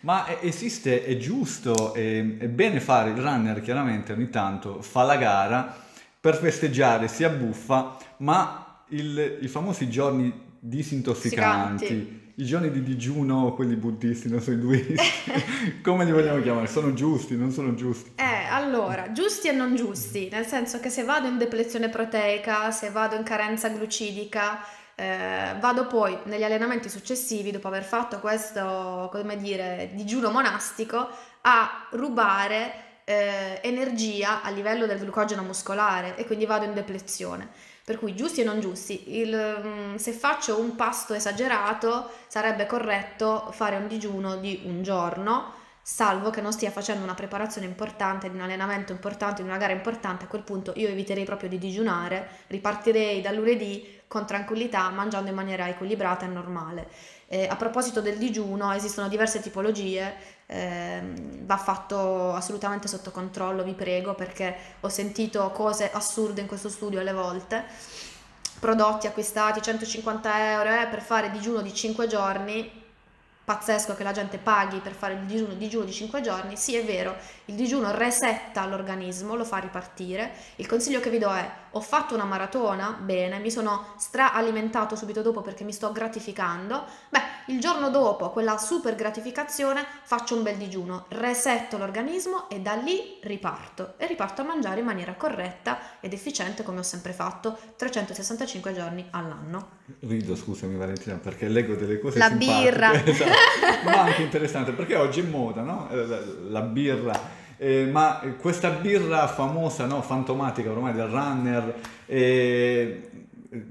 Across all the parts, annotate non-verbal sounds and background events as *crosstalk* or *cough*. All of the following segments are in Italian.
Ma esiste, è giusto, è, è bene fare il runner chiaramente ogni tanto, fa la gara per festeggiare, si abbuffa, ma il, i famosi giorni disintossicanti, Sicanti. i giorni di digiuno, quelli buddisti, non so, induisti, *laughs* come li vogliamo chiamare? Sono giusti, non sono giusti? Eh, allora, giusti e non giusti, nel senso che se vado in deplezione proteica, se vado in carenza glucidica, eh, vado poi negli allenamenti successivi, dopo aver fatto questo, come dire, digiuno monastico, a rubare eh, energia a livello del glucogeno muscolare e quindi vado in deplezione. Per cui giusti e non giusti, il, mm, se faccio un pasto esagerato sarebbe corretto fare un digiuno di un giorno, salvo che non stia facendo una preparazione importante, di un allenamento importante, di una gara importante, a quel punto io eviterei proprio di digiunare, ripartirei da lunedì con tranquillità, mangiando in maniera equilibrata e normale. Eh, a proposito del digiuno, esistono diverse tipologie, ehm, va fatto assolutamente sotto controllo, vi prego, perché ho sentito cose assurde in questo studio alle volte. Prodotti acquistati 150 euro eh, per fare digiuno di 5 giorni, pazzesco che la gente paghi per fare il digiuno, digiuno di 5 giorni, sì è vero, il digiuno resetta l'organismo, lo fa ripartire. Il consiglio che vi do è, ho fatto una maratona, bene, mi sono straalimentato subito dopo perché mi sto gratificando, beh, il giorno dopo, quella super gratificazione, faccio un bel digiuno, resetto l'organismo e da lì riparto. E riparto a mangiare in maniera corretta ed efficiente come ho sempre fatto, 365 giorni all'anno. Rido, scusami Valentina, perché leggo delle cose La birra. *laughs* Esatto. Ma anche interessante, perché oggi è moda, no? Eh, La, la birra. Eh, ma questa birra famosa, no? Fantomatica ormai del runner, eh,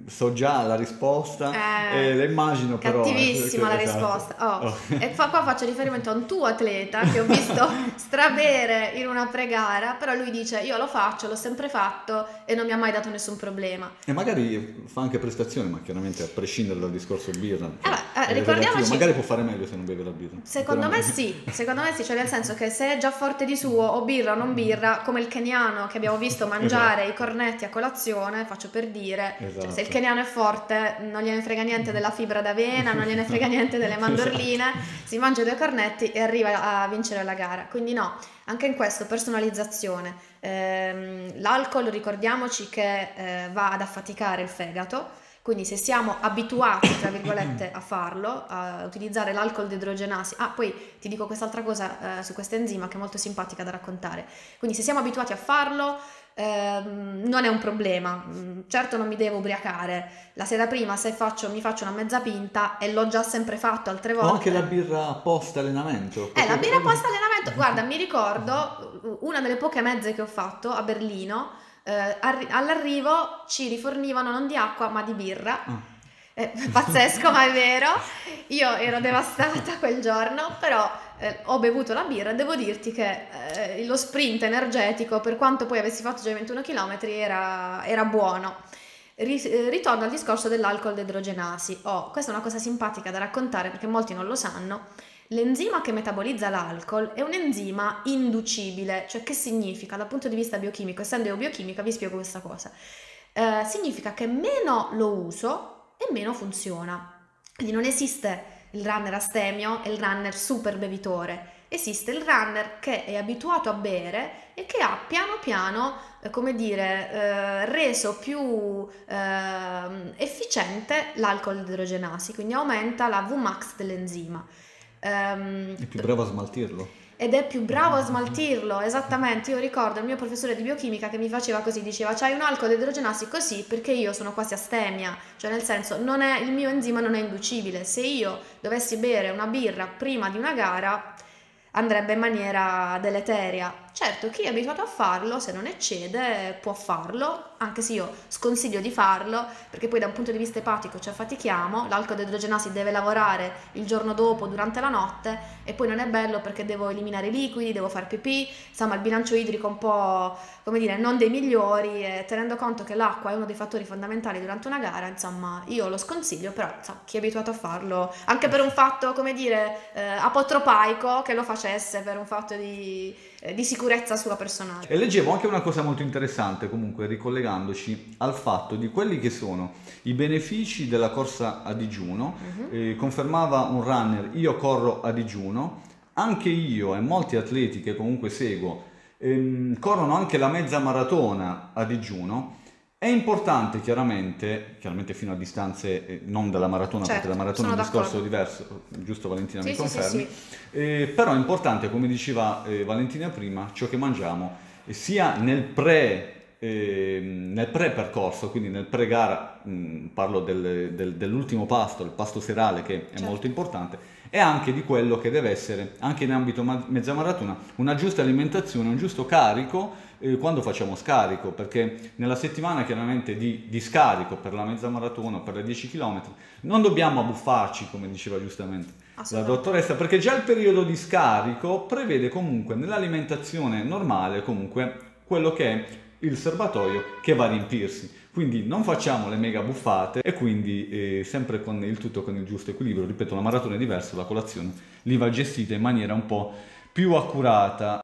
so già la risposta, Eh, eh, la immagino però. eh, Cattivissima la esatto. risposta. Oh. Oh. E fa- qua faccio riferimento a un tuo atleta che ho visto *laughs* stravere in una pregara, però lui dice io lo faccio, l'ho sempre fatto e non mi ha mai dato nessun problema. E magari fa anche prestazioni, ma chiaramente a prescindere dal discorso birra. cioè, Eh, ricordiamoci-. Magari può fare meglio se non beve la birra. Secondo me sì, secondo me sì, cioè nel senso che se è già forte di suo, o birra o non birra, come il keniano che abbiamo visto *laughs* mangiare i cornetti a colazione, faccio per dire, cioè, Esatto. se il keniano è forte non gliene frega niente della fibra d'avena, non gliene frega *laughs* niente delle mandorline, si mangia due cornetti e arriva a vincere la gara. Quindi no, anche in questo personalizzazione. Ehm, l'alcol ricordiamoci che eh, va ad affaticare il fegato. Quindi se siamo abituati, tra virgolette, a farlo, a utilizzare l'alcol deidrogenasi, ah poi ti dico quest'altra cosa eh, su questo enzima che è molto simpatica da raccontare, quindi se siamo abituati a farlo ehm, non è un problema, Mm, certo non mi devo ubriacare, la sera prima se faccio, mi faccio una mezza pinta e l'ho già sempre fatto altre O volte. anche la birra post allenamento. Eh, la birra post allenamento, *laughs* guarda, mi ricordo una delle poche mezze che ho fatto a Berlino, eh, arri- all'arrivo ci rifornivano non di acqua ma di birra. Ah. Eh, pazzesco, ma è vero. Io ero devastata quel giorno, però eh, ho bevuto la birra e devo dirti che eh, lo sprint energetico, per quanto poi avessi fatto già i 21 km, era, era buono. Ri- eh, ritorno al discorso dell'alcol deidrogenasi. Oh, questa è una cosa simpatica da raccontare perché molti non lo sanno. L'enzima che metabolizza l'alcol è un enzima inducibile, cioè che significa dal punto di vista biochimico, essendo io biochimica vi spiego questa cosa. Eh, significa che meno lo uso e meno funziona. Quindi non esiste il runner astemio e il runner super bevitore, esiste il runner che è abituato a bere e che ha piano piano, eh, come dire, eh, reso più ehm, efficiente l'alcol idrogenasi, quindi aumenta la Vmax dell'enzima. Ehm, È più bravo a smaltirlo. Ed è più bravo a smaltirlo, esattamente. Io ricordo il mio professore di biochimica che mi faceva così, diceva c'hai un alcol idrogenasi così perché io sono quasi astemia, cioè nel senso è, il mio enzima non è inducibile. Se io dovessi bere una birra prima di una gara andrebbe in maniera deleteria. Certo, chi è abituato a farlo, se non eccede, può farlo, anche se io sconsiglio di farlo, perché poi da un punto di vista epatico ci affatichiamo, l'alcol deidrogenasi deve lavorare il giorno dopo, durante la notte, e poi non è bello perché devo eliminare i liquidi, devo fare pipì, insomma il bilancio idrico un po', come dire, non dei migliori, e tenendo conto che l'acqua è uno dei fattori fondamentali durante una gara, insomma io lo sconsiglio, però insomma, chi è abituato a farlo, anche per un fatto, come dire, eh, apotropaico, che lo facesse per un fatto di, eh, di sicurezza sua personale. E leggevo anche una cosa molto interessante, comunque ricollegandoci al fatto di quelli che sono i benefici della corsa a digiuno. Mhm. Eh, confermava un runner, io corro a digiuno, anche io e molti atleti che comunque seguo ehm, corrono anche la mezza maratona a digiuno, è importante chiaramente, chiaramente fino a distanze eh, non della maratona, Certo, perché la maratona è un discorso diverso, giusto Valentina Sì, mi sì, sì, confermi? sì. Eh, però è importante, come diceva eh, Valentina prima, ciò che mangiamo eh, sia nel pre, ehm, nel pre-percorso, quindi nel pre-gara, mh, parlo del- del- dell'ultimo pasto, il pasto serale che è Certo. molto importante, e anche di quello che deve essere, anche in ambito mezza maratona, una giusta alimentazione, un giusto carico eh, quando facciamo scarico, perché nella settimana chiaramente di, di scarico per la mezza maratona, per le 10 km, non dobbiamo abbuffarci, come diceva giustamente la dottoressa, perché già il periodo di scarico prevede comunque nell'alimentazione normale comunque quello che è il serbatoio che va a riempirsi. Quindi non facciamo le mega buffate e quindi eh, sempre con il tutto con il giusto equilibrio. Ripeto, la maratona è diversa, la colazione lì va gestita in maniera un po' più accurata.